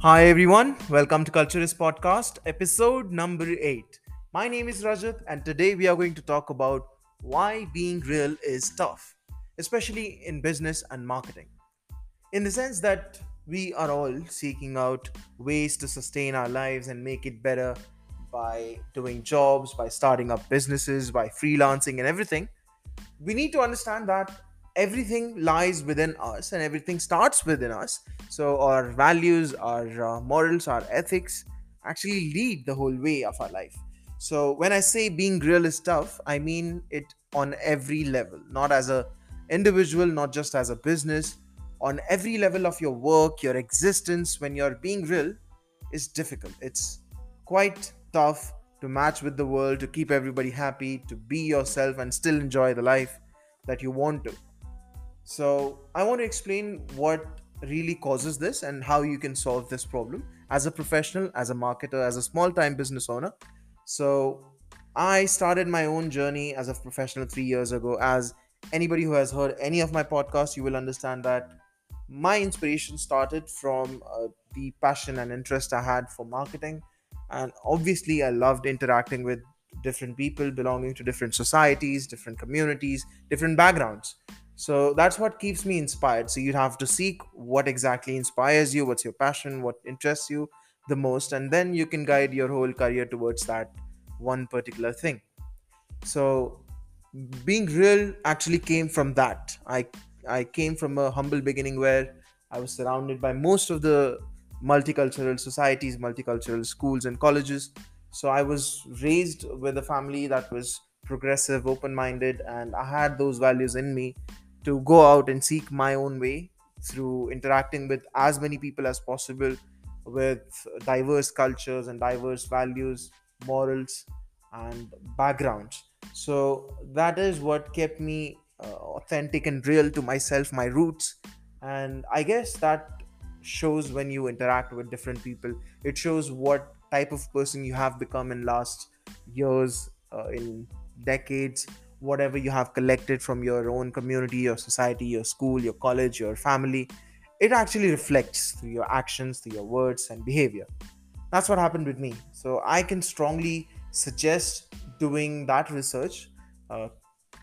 Hi everyone, welcome to Culturisk Podcast, episode number 8. My name is Rajat and today we are going to talk about why being real is tough, especially in business and marketing. In the sense that we are all seeking out ways to sustain our lives and make it better by doing jobs, by starting up businesses, by freelancing and everything. We need to understand that everything lies within us and everything starts within us. So our values our uh, morals our ethics actually lead the whole way of our life. So when i say being real is tough i mean it on every level not as a individual not just as a business. On every level of your work your existence when you're being real is difficult. It's quite tough to match with the world to keep everybody happy to be yourself and still enjoy the life that you want to so, I want to explain what really causes this and how you can solve this problem as a professional, as a marketer, as a small time business owner. So, I started my own journey as a professional three years ago. As anybody who has heard any of my podcasts, you will understand that my inspiration started from uh, the passion and interest I had for marketing. And obviously, I loved interacting with different people belonging to different societies, different communities, different backgrounds. So that's what keeps me inspired. So you'd have to seek what exactly inspires you, what's your passion, what interests you the most, and then you can guide your whole career towards that one particular thing. So being real actually came from that. I I came from a humble beginning where I was surrounded by most of the multicultural societies, multicultural schools and colleges. So I was raised with a family that was progressive, open minded, and I had those values in me to go out and seek my own way through interacting with as many people as possible with diverse cultures and diverse values, morals, and backgrounds. So that is what kept me uh, authentic and real to myself, my roots. And I guess that shows when you interact with different people. It shows what type of person you have become in last years, uh, in decades, whatever you have collected from your own community, your society, your school, your college, your family, it actually reflects through your actions, through your words and behavior. That's what happened with me. So I can strongly suggest doing that research, uh,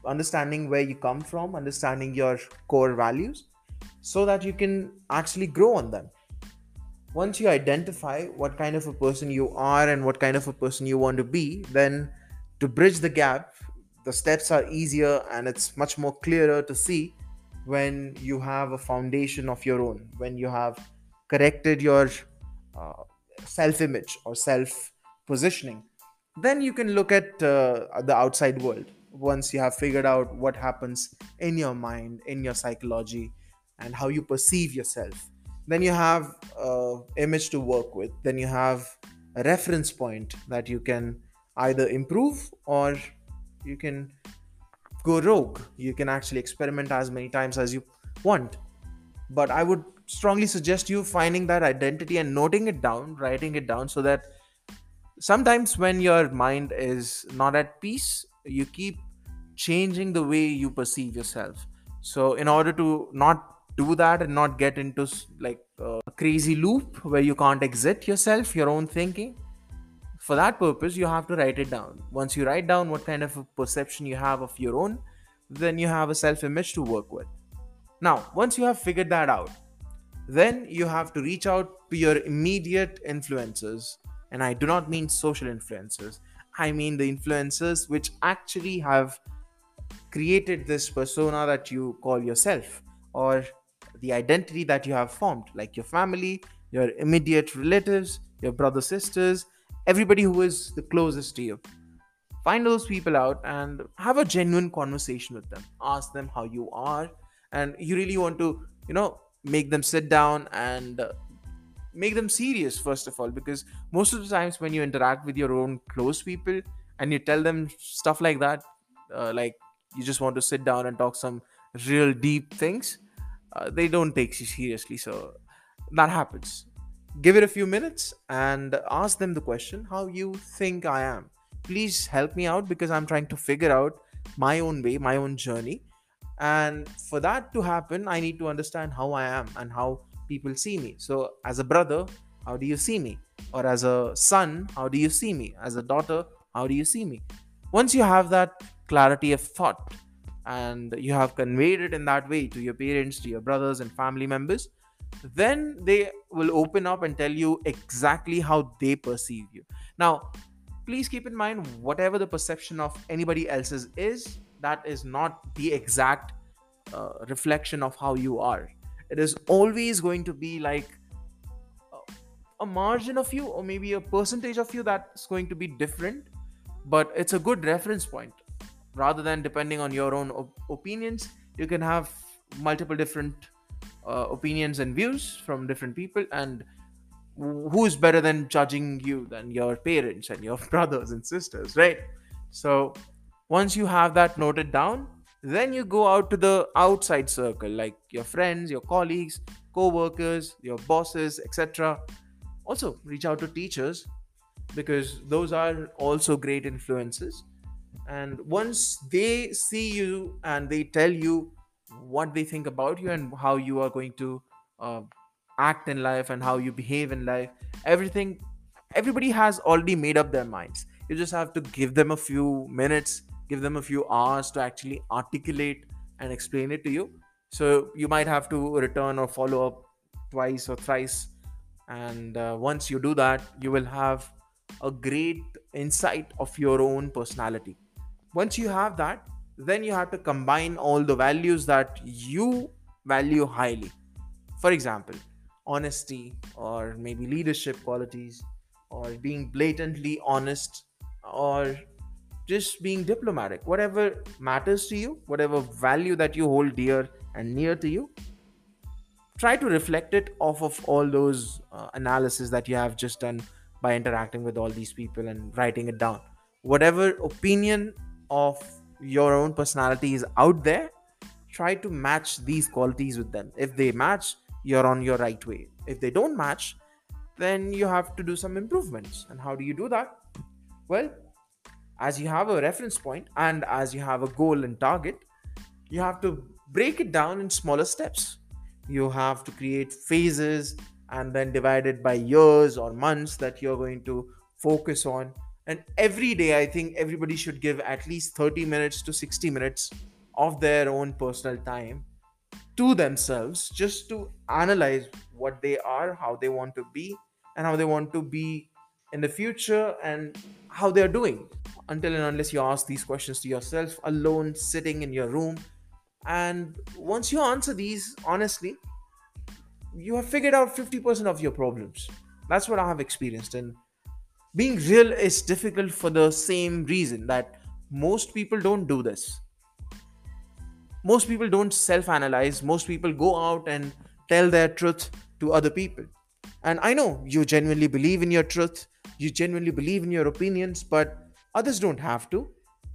understanding where you come from, understanding your core values, so that you can actually grow on them. Once you identify what kind of a person you are and what kind of a person you want to be, then to bridge the gap the steps are easier and it's much more clearer to see when you have a foundation of your own when you have corrected your uh, self image or self positioning then you can look at uh, the outside world. Once you have figured out what happens in your mind in your psychology and how you perceive yourself then you have a image to work with. Then you have a reference point that you can either improve or you can go rogue. You can actually experiment as many times as you want. But i would strongly suggest you finding that identity and noting it down writing it down so that sometimes when your mind is not at peace you keep changing the way you perceive yourself. So in order to not do that and not get into like uh, a crazy loop where you can't exit yourself your own thinking for that purpose you have to write it down. Once you write down what kind of perception you have of your own then you have a self image to work with. Now once you have figured that out then you have to reach out to your immediate influencers. And i do not mean social influencers. I mean the influencers which actually have created this persona that you call yourself or the identity that you have formed like your family your immediate relatives your brother sisters everybody who is the closest to you. Find those people out and have a genuine conversation with them. Ask them how you are, and you really want to, you know, make them sit down and uh, make them serious, first of all, because most of the times when you interact with your own close people and you tell them stuff like that, uh, like you just want to sit down and talk some real deep things, uh, they don't take you seriously. So that happens give it a few minutes and ask them the question how you think I am. Please help me out because I'm trying to figure out my own way, my own journey. And for that to happen, I need to understand how I am and how people see me. So, as a brother, how do you see me? Or as a son, how do you see me? As a daughter, how do you see me? Once you have that clarity of thought and you have conveyed it in that way to your parents, to your brothers and family members, then they will open up and tell you exactly how they perceive you. Now, please keep in mind whatever the perception of anybody else's is, that is not the exact uh, reflection of how you are. It is always going to be like a margin of you, or maybe a percentage of you that's going to be different, but it's a good reference point. Rather than depending on your own op- opinions, you can have multiple different uh, opinions and views from different people, and who's better than judging you than your parents and your brothers and sisters, right? So once you have that noted down, then you go out to the outside circle, like your friends, your colleagues, co-workers, your bosses, etc. Also, reach out to teachers because those are also great influences. And once they see you and they tell you what they think about you and how you are going to uh, act in life and how you behave in life. Everything everybody has already made up their minds. You just have to give them a few minutes give them a few hours to actually articulate and explain it to you. So you might have to return or follow up twice or thrice. And uh, once you do that you will have a great insight of your own personality. Once you have that then you have to combine all the values that you value highly. For example honesty or maybe leadership qualities or being blatantly honest or just being diplomatic. Whatever matters to you whatever value that you hold dear and near to you try to reflect it off of all those uh, analysis that you have just done by interacting with all these people and writing it down. Whatever opinion of your own personality is out there try to match these qualities with them if they match you're on your right way. If they don't match, then you have to do some improvements. And how do you do that? Well, as you have a reference point and as you have a goal and target, you have to break it down in smaller steps. You have to create phases and then divide it by years or months that you're going to focus on. And every day, I think everybody should give at least 30 minutes to 60 minutes of their own personal time to themselves just to analyze what they are, how they want to be, and how they want to be in the future and how they're doing. Until and unless you ask these questions to yourself alone, sitting in your room. And once you answer these honestly, you have figured out 50% of your problems. That's what I have experienced. And being real is difficult for the same reason that most people don't do this. Most people don't self analyze most people go out and tell their truth to other people. And i know you genuinely believe in your truth. You genuinely believe in your opinions but others don't have to.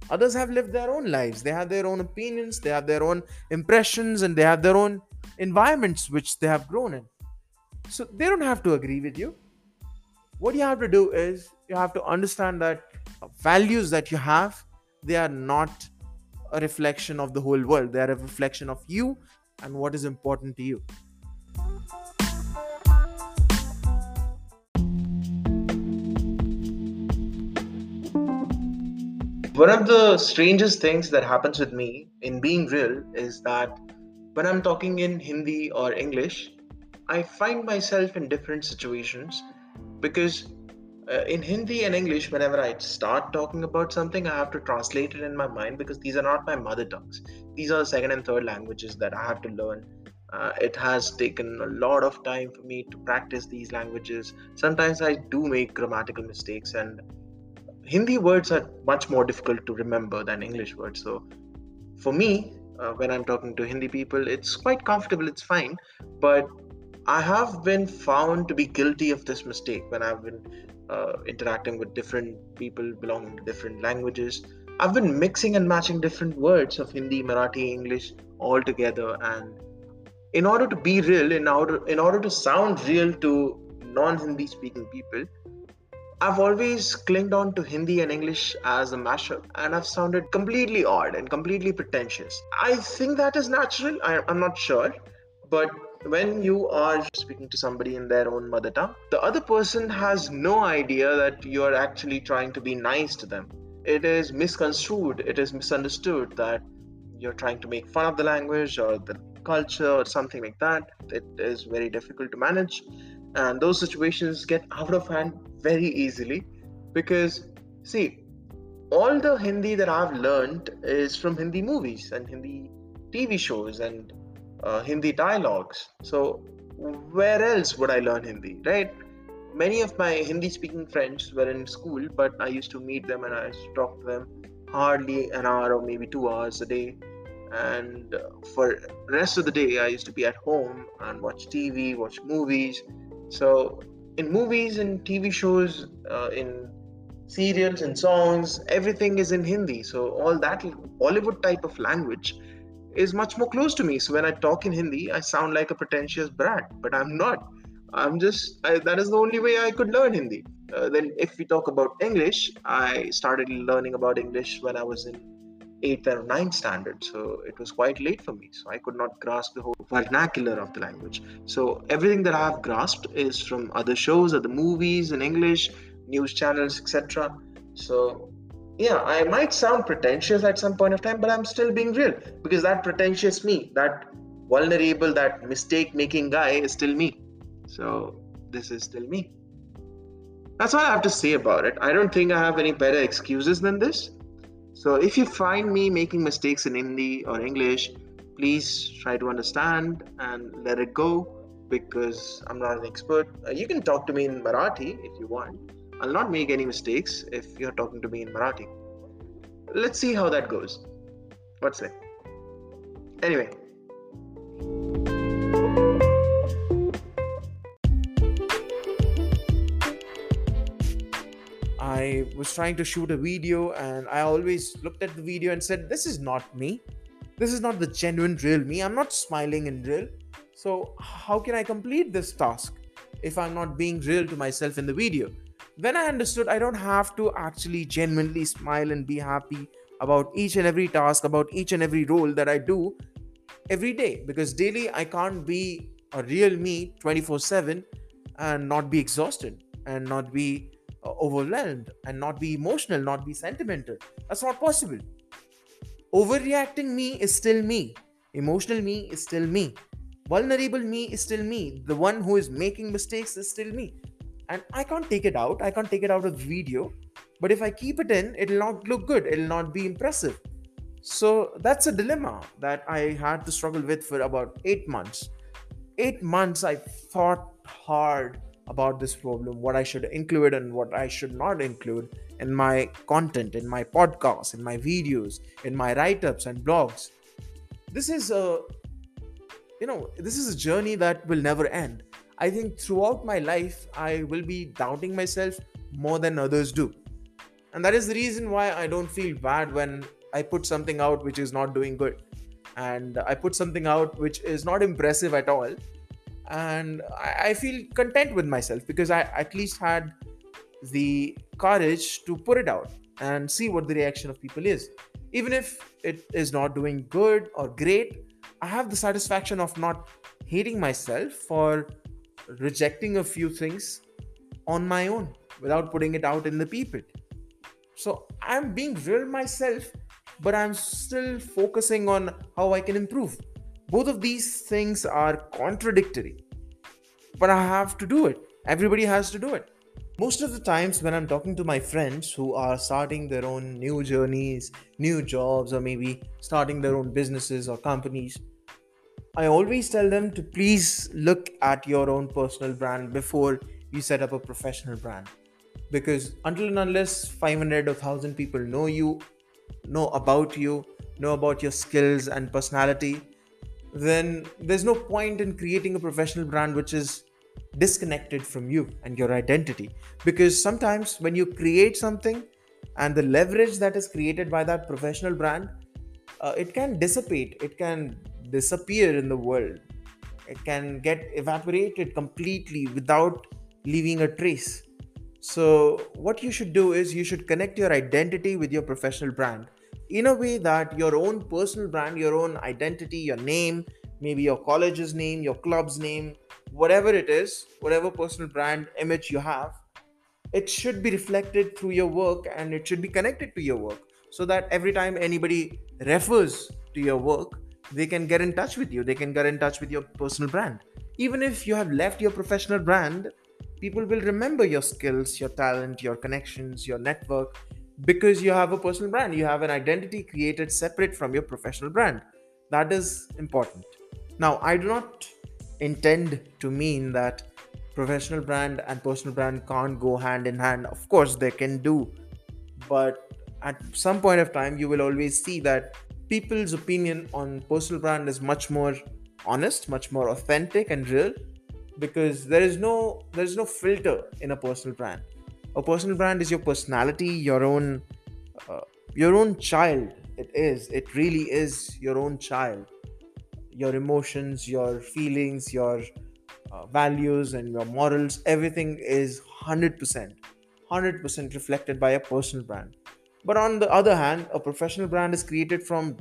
Others have lived their own lives. They have their own opinions. They have their own impressions and they have their own environments which they have grown in. So they don't have to agree with you what you have to do is you have to understand that values that you have they are not a reflection of the whole world. They are a reflection of you and what is important to you. One of the strangest things that happens with me in being real is that when I'm talking in Hindi or English, I find myself in different situations because uh, in Hindi and English, whenever I start talking about something, I have to translate it in my mind because these are not my mother tongues. These are the second and third languages that I have to learn. Uh, it has taken a lot of time for me to practice these languages. Sometimes I do make grammatical mistakes, and Hindi words are much more difficult to remember than English words. So, for me, uh, when I'm talking to Hindi people, it's quite comfortable, it's fine. But I have been found to be guilty of this mistake when I've been uh, interacting with different people belonging to different languages. I've been mixing and matching different words of Hindi, Marathi, English all together. And in order to be real, in order in order to sound real to non-Hindi speaking people, I've always clinged on to Hindi and English as a mashup, and I've sounded completely odd and completely pretentious. I think that is natural. I, I'm not sure, but when you are speaking to somebody in their own mother tongue, the other person has no idea that you're actually trying to be nice to them. It is misconstrued, it is misunderstood that you're trying to make fun of the language or the culture or something like that. It is very difficult to manage, and those situations get out of hand very easily because, see, all the Hindi that I've learned is from Hindi movies and Hindi TV shows and uh, Hindi dialogues. So, where else would I learn Hindi, right? Many of my Hindi speaking friends were in school, but I used to meet them and I used to talk to them hardly an hour or maybe two hours a day. And uh, for rest of the day, I used to be at home and watch TV, watch movies. So, in movies and TV shows, uh, in serials and songs, everything is in Hindi. So, all that Bollywood type of language is much more close to me. So when I talk in Hindi, I sound like a pretentious brat, but I'm not. I'm just, I, that is the only way I could learn Hindi. Uh, then, if we talk about English, I started learning about English when I was in 8th or 9th standard. So it was quite late for me. So I could not grasp the whole vernacular of the language. So everything that I have grasped is from other shows, other movies in English, news channels, etc. So yeah, I might sound pretentious at some point of time, but I'm still being real because that pretentious me, that vulnerable, that mistake making guy is still me. So this is still me. That's all I have to say about it. I don't think I have any better excuses than this. So if you find me making mistakes in Hindi or English, please try to understand and let it go because I'm not an expert. Uh, you can talk to me in Marathi if you want I'll not make any mistakes if you're talking to me in Marathi. Let's see how that goes. What's it? Anyway. I was trying to shoot a video and I always looked at the video and said, This is not me. This is not the genuine real me. I'm not smiling in real. So, how can I complete this task if I'm not being real to myself in the video? When I understood I don't have to actually genuinely smile and be happy about each and every task, about each and every role that I do every day, because daily I can't be a real me 24 7 and not be exhausted and not be uh, overwhelmed and not be emotional, not be sentimental. That's not possible. Overreacting me is still me. Emotional me is still me. Vulnerable me is still me. The one who is making mistakes is still me and I can't take it out. I can't take it out of video. But if I keep it in, it'll not look good. It'll not be impressive. So that's a dilemma that I had to struggle with for about eight months. Eight months I thought hard about this problem, what I should include and what I should not include in my content, in my podcast, in my videos, in my write ups and blogs. This is a you know, this is a journey that will never end. I think throughout my life, I will be doubting myself more than others do. And that is the reason why I don't feel bad when I put something out which is not doing good. And I put something out which is not impressive at all. And I feel content with myself because I at least had the courage to put it out and see what the reaction of people is. Even if it is not doing good or great, I have the satisfaction of not hating myself for rejecting a few things on my own without putting it out in the people. So I'm being real myself, but I'm still focusing on how I can improve. Both of these things are contradictory, but I have to do it. Everybody has to do it. Most of the times, when I'm talking to my friends who are starting their own new journeys, new jobs, or maybe starting their own businesses or companies, I always tell them to please look at your own personal brand before you set up a professional brand. Because until and unless 500 or 1000 people know you, know about you, know about your skills and personality, then there's no point in creating a professional brand which is disconnected from you and your identity. Because sometimes when you create something and the leverage that is created by that professional brand, uh, it can dissipate, it can disappear in the world. It can get evaporated completely without leaving a trace. So, what you should do is you should connect your identity with your professional brand in a way that your own personal brand, your own identity, your name, maybe your college's name, your club's name, whatever it is, whatever personal brand image you have, it should be reflected through your work and it should be connected to your work so that every time anybody refers to your work, they can get in touch with you. They can get in touch with your personal brand. Even if you have left your professional brand, people will remember your skills, your talent, your connections, your network because you have a personal brand. You have an identity created separate from your professional brand. That is important. Now, I do not intend to mean that professional brand and personal brand can't go hand in hand. Of course, they can do, but at some point of time, you will always see that people's opinion on personal brand is much more honest, much more authentic and real because there is no there is no filter in a personal brand. A personal brand is your personality, your own uh, your own child. It is. It really is your own child your emotions, your feelings, your uh, values, and your morals, everything is 100%, 100% reflected by a personal brand. But on the other hand, a professional brand is created from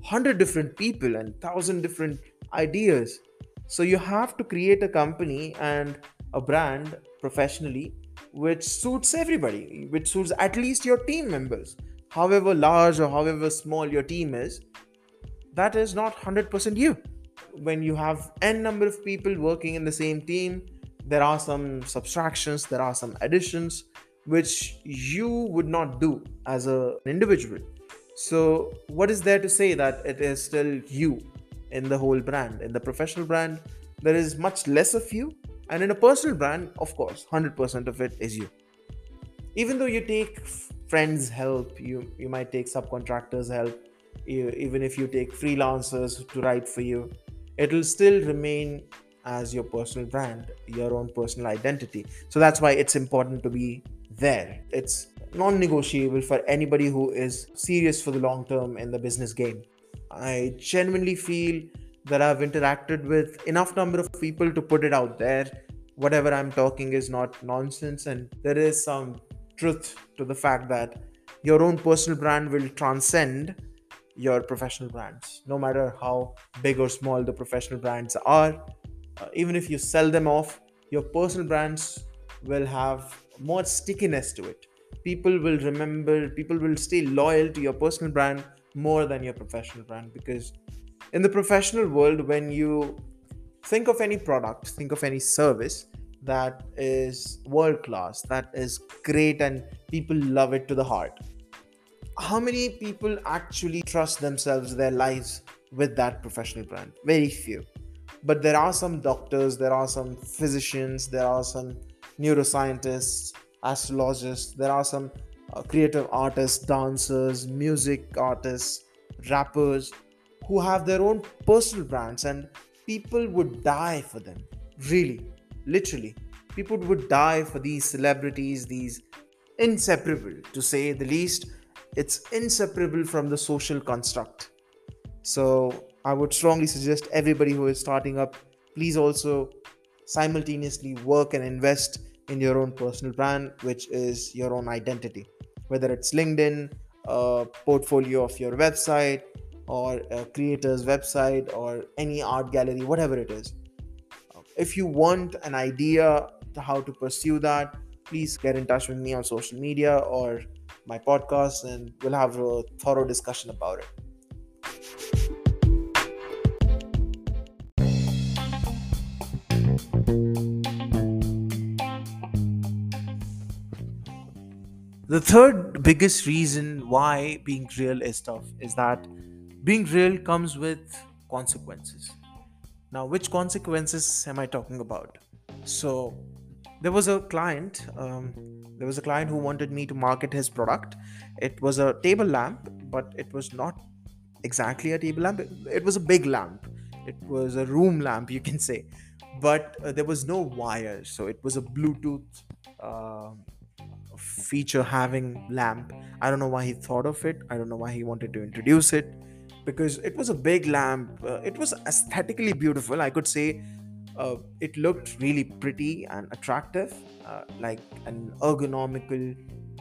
100 different people and 1000 different ideas. So you have to create a company and a brand professionally which suits everybody, which suits at least your team members. However large or however small your team is, that is not 100% you. When you have n number of people working in the same team, there are some subtractions, there are some additions which you would not do as an individual. So, what is there to say that it is still you in the whole brand? In the professional brand, there is much less of you, and in a personal brand, of course, 100% of it is you. Even though you take friends' help, you, you might take subcontractors' help, even if you take freelancers to write for you, it'll still remain as your personal brand, your own personal identity. So that's why it's important to be there. It's non negotiable for anybody who is serious for the long term in the business game. I genuinely feel that I've interacted with enough number of people to put it out there. Whatever I'm talking is not nonsense, and there is some truth to the fact that your own personal brand will transcend your professional brands no matter how big or small the professional brands are uh, even if you sell them off your personal brands will have more stickiness to it people will remember people will stay loyal to your personal brand more than your professional brand because in the professional world when you think of any product think of any service that is world class that is great and people love it to the heart how many people actually trust themselves, their lives with that professional brand? Very few. But there are some doctors, there are some physicians, there are some neuroscientists, astrologists, there are some uh, creative artists, dancers, music artists, rappers who have their own personal brands, and people would die for them. Really, literally. People would die for these celebrities, these inseparable, to say the least, it's inseparable from the social construct. So I would strongly suggest everybody who is starting up, please also simultaneously work and invest in your own personal brand, which is your own identity. Whether it's LinkedIn, a portfolio of your website, or a creator's website, or any art gallery, whatever it is. If you want an idea to how to pursue that, please get in touch with me on social media or my podcast and we'll have a thorough discussion about it. The third biggest reason why being real is tough is that being real comes with consequences. Now, which consequences am I talking about? So, there was a client um, there was a client who wanted me to market his product it was a table lamp but it was not exactly a table lamp it, was a big lamp it was a room lamp you can say but uh, there was no wire so it was a bluetooth uh, feature having lamp i don't know why he thought of it i don't know why he wanted to introduce it because it was a big lamp uh, it was aesthetically beautiful i could say uh, it looked really pretty and attractive, uh, like an ergonomical,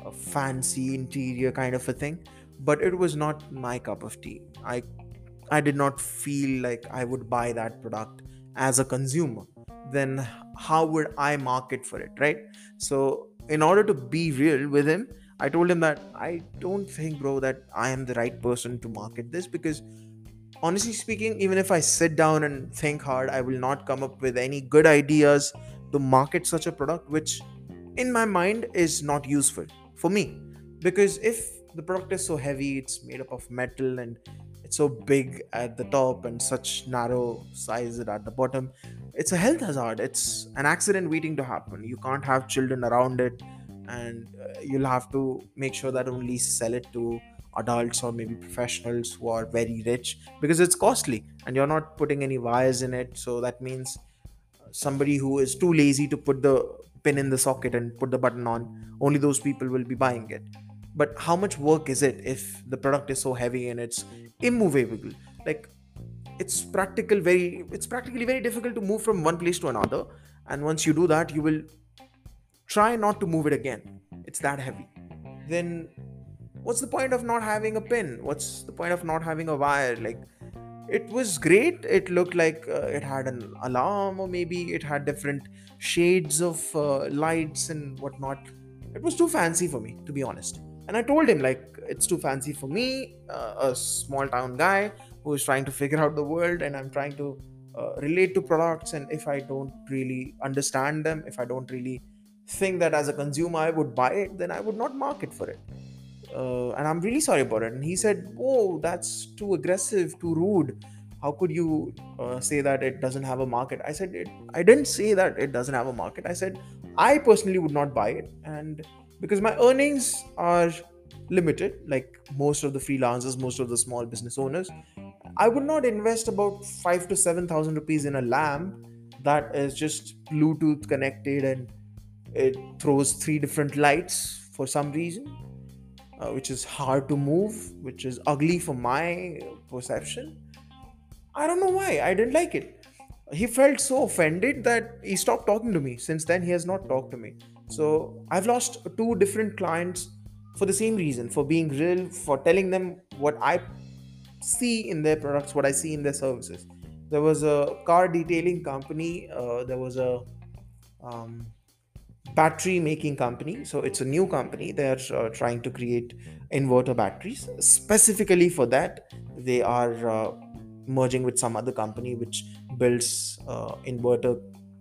uh, fancy interior kind of a thing. But it was not my cup of tea. I I did not feel like I would buy that product as a consumer, then how would I market for it, right? So, in order to be real with him, I told him that I don't think, bro, that I am the right person to market this because honestly speaking, even if I sit down and think hard, I will not come up with any good ideas to market such a product, which in my mind is not useful for me. Because if the product is so heavy, it's made up of metal and it's so big at the top and such narrow size at the bottom, it's a health hazard. It's an accident waiting to happen. You can't have children around it, and uh, you'll have to make sure that only sell it to adults or maybe professionals who are very rich because it's costly and you're not putting any wires in it so that means somebody who is too lazy to put the pin in the socket and put the button on only those people will be buying it but how much work is it if the product is so heavy and it's immovable. Like it's practical very it's practically very difficult to move from one place to another. And once you do that you will try not to move it again. It's that heavy. Then what's the point of not having a pin? What's the point of not having a wire? Like it was great. It looked like uh, it had an alarm or maybe it had different shades of uh, lights and whatnot. It was too fancy for me to be honest and i told him like it's too fancy for me uh, a small town guy who is trying to figure out the world and i'm trying to uh, relate to products and if i don't really understand them if i don't really think that as a consumer i would buy it then i would not market for it uh, and I'm really sorry about it. And he said, "Oh, that's too aggressive, too rude. How could you uh, say that it doesn't have a market?" I said, it, "I didn't say that it doesn't have a market. I said I personally would not buy it, and because my earnings are limited, like most of the freelancers, most of the small business owners, I would not invest about five to seven thousand rupees in a lamp that is just Bluetooth connected and it throws three different lights for some reason uh, which is hard to move, which is ugly for my perception. I don't know why. I didn't like it. He felt so offended that he stopped talking to me. Since then, he has not talked to me. So I've lost two different clients for the same reason for being real, for telling them what I see in their products, what I see in their services. There was a car detailing company, uh, there was a um, battery making company. So it's a new company. They're uh, trying to create inverter batteries. Specifically for that they are uh, merging with some other company which builds uh, inverter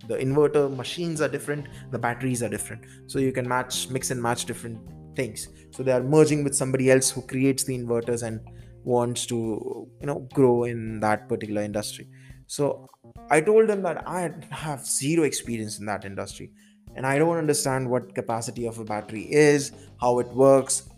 the inverter machines are different the batteries are different. So you can match mix and match different things. So they are merging with somebody else who creates the inverters and wants to you know grow in that particular industry. So i told them that i have zero experience in that industry and I don't understand what capacity of a battery is, how it works.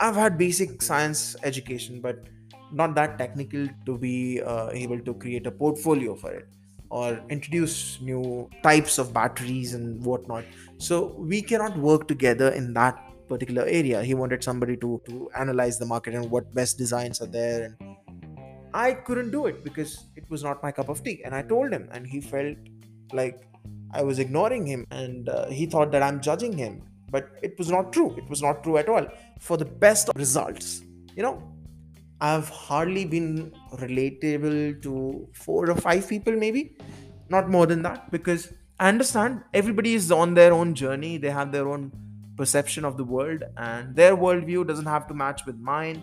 I've had basic science education, but not that technical to be uh, able to create a portfolio for it or introduce new types of batteries and whatnot. So we cannot work together in that particular area. He wanted somebody to to analyze the market and what best designs are there and I couldn't do it because it was not my cup of tea. And I told him, and he felt like I was ignoring him and uh, he thought that I'm judging him. But it was not true. It was not true at all. For the best results, you know, I've hardly been relatable to four or five people, maybe, not more than that, because I understand everybody is on their own journey. They have their own perception of the world, and their worldview doesn't have to match with mine.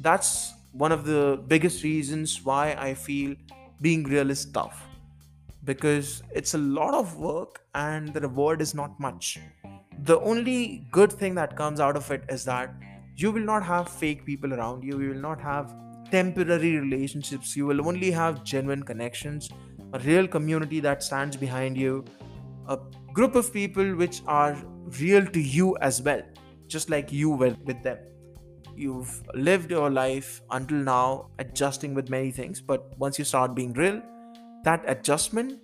That's one of the biggest reasons why I feel being real is tough because it's a lot of work and the reward is not much. The only good thing that comes out of it is that you will not have fake people around you, you will not have temporary relationships, you will only have genuine connections, a real community that stands behind you, a group of people which are real to you as well, just like you were with them. You've lived your life until now adjusting with many things, but once you start being real, that adjustment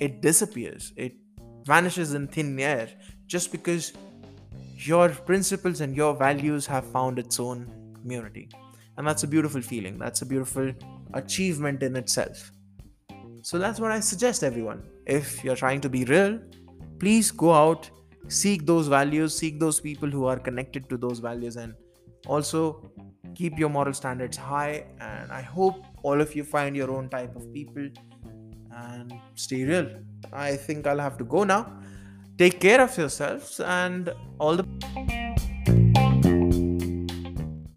it disappears it vanishes in thin air just because your principles and your values have found its own community. And that's a beautiful feeling. That's a beautiful achievement in itself. So that's what i suggest everyone. If you're trying to be real please go out seek those values seek those people who are connected to those values and also keep your moral standards high. And i hope all of you find your own type of people and stay real. I think I'll have to go now. Take care of yourselves and all the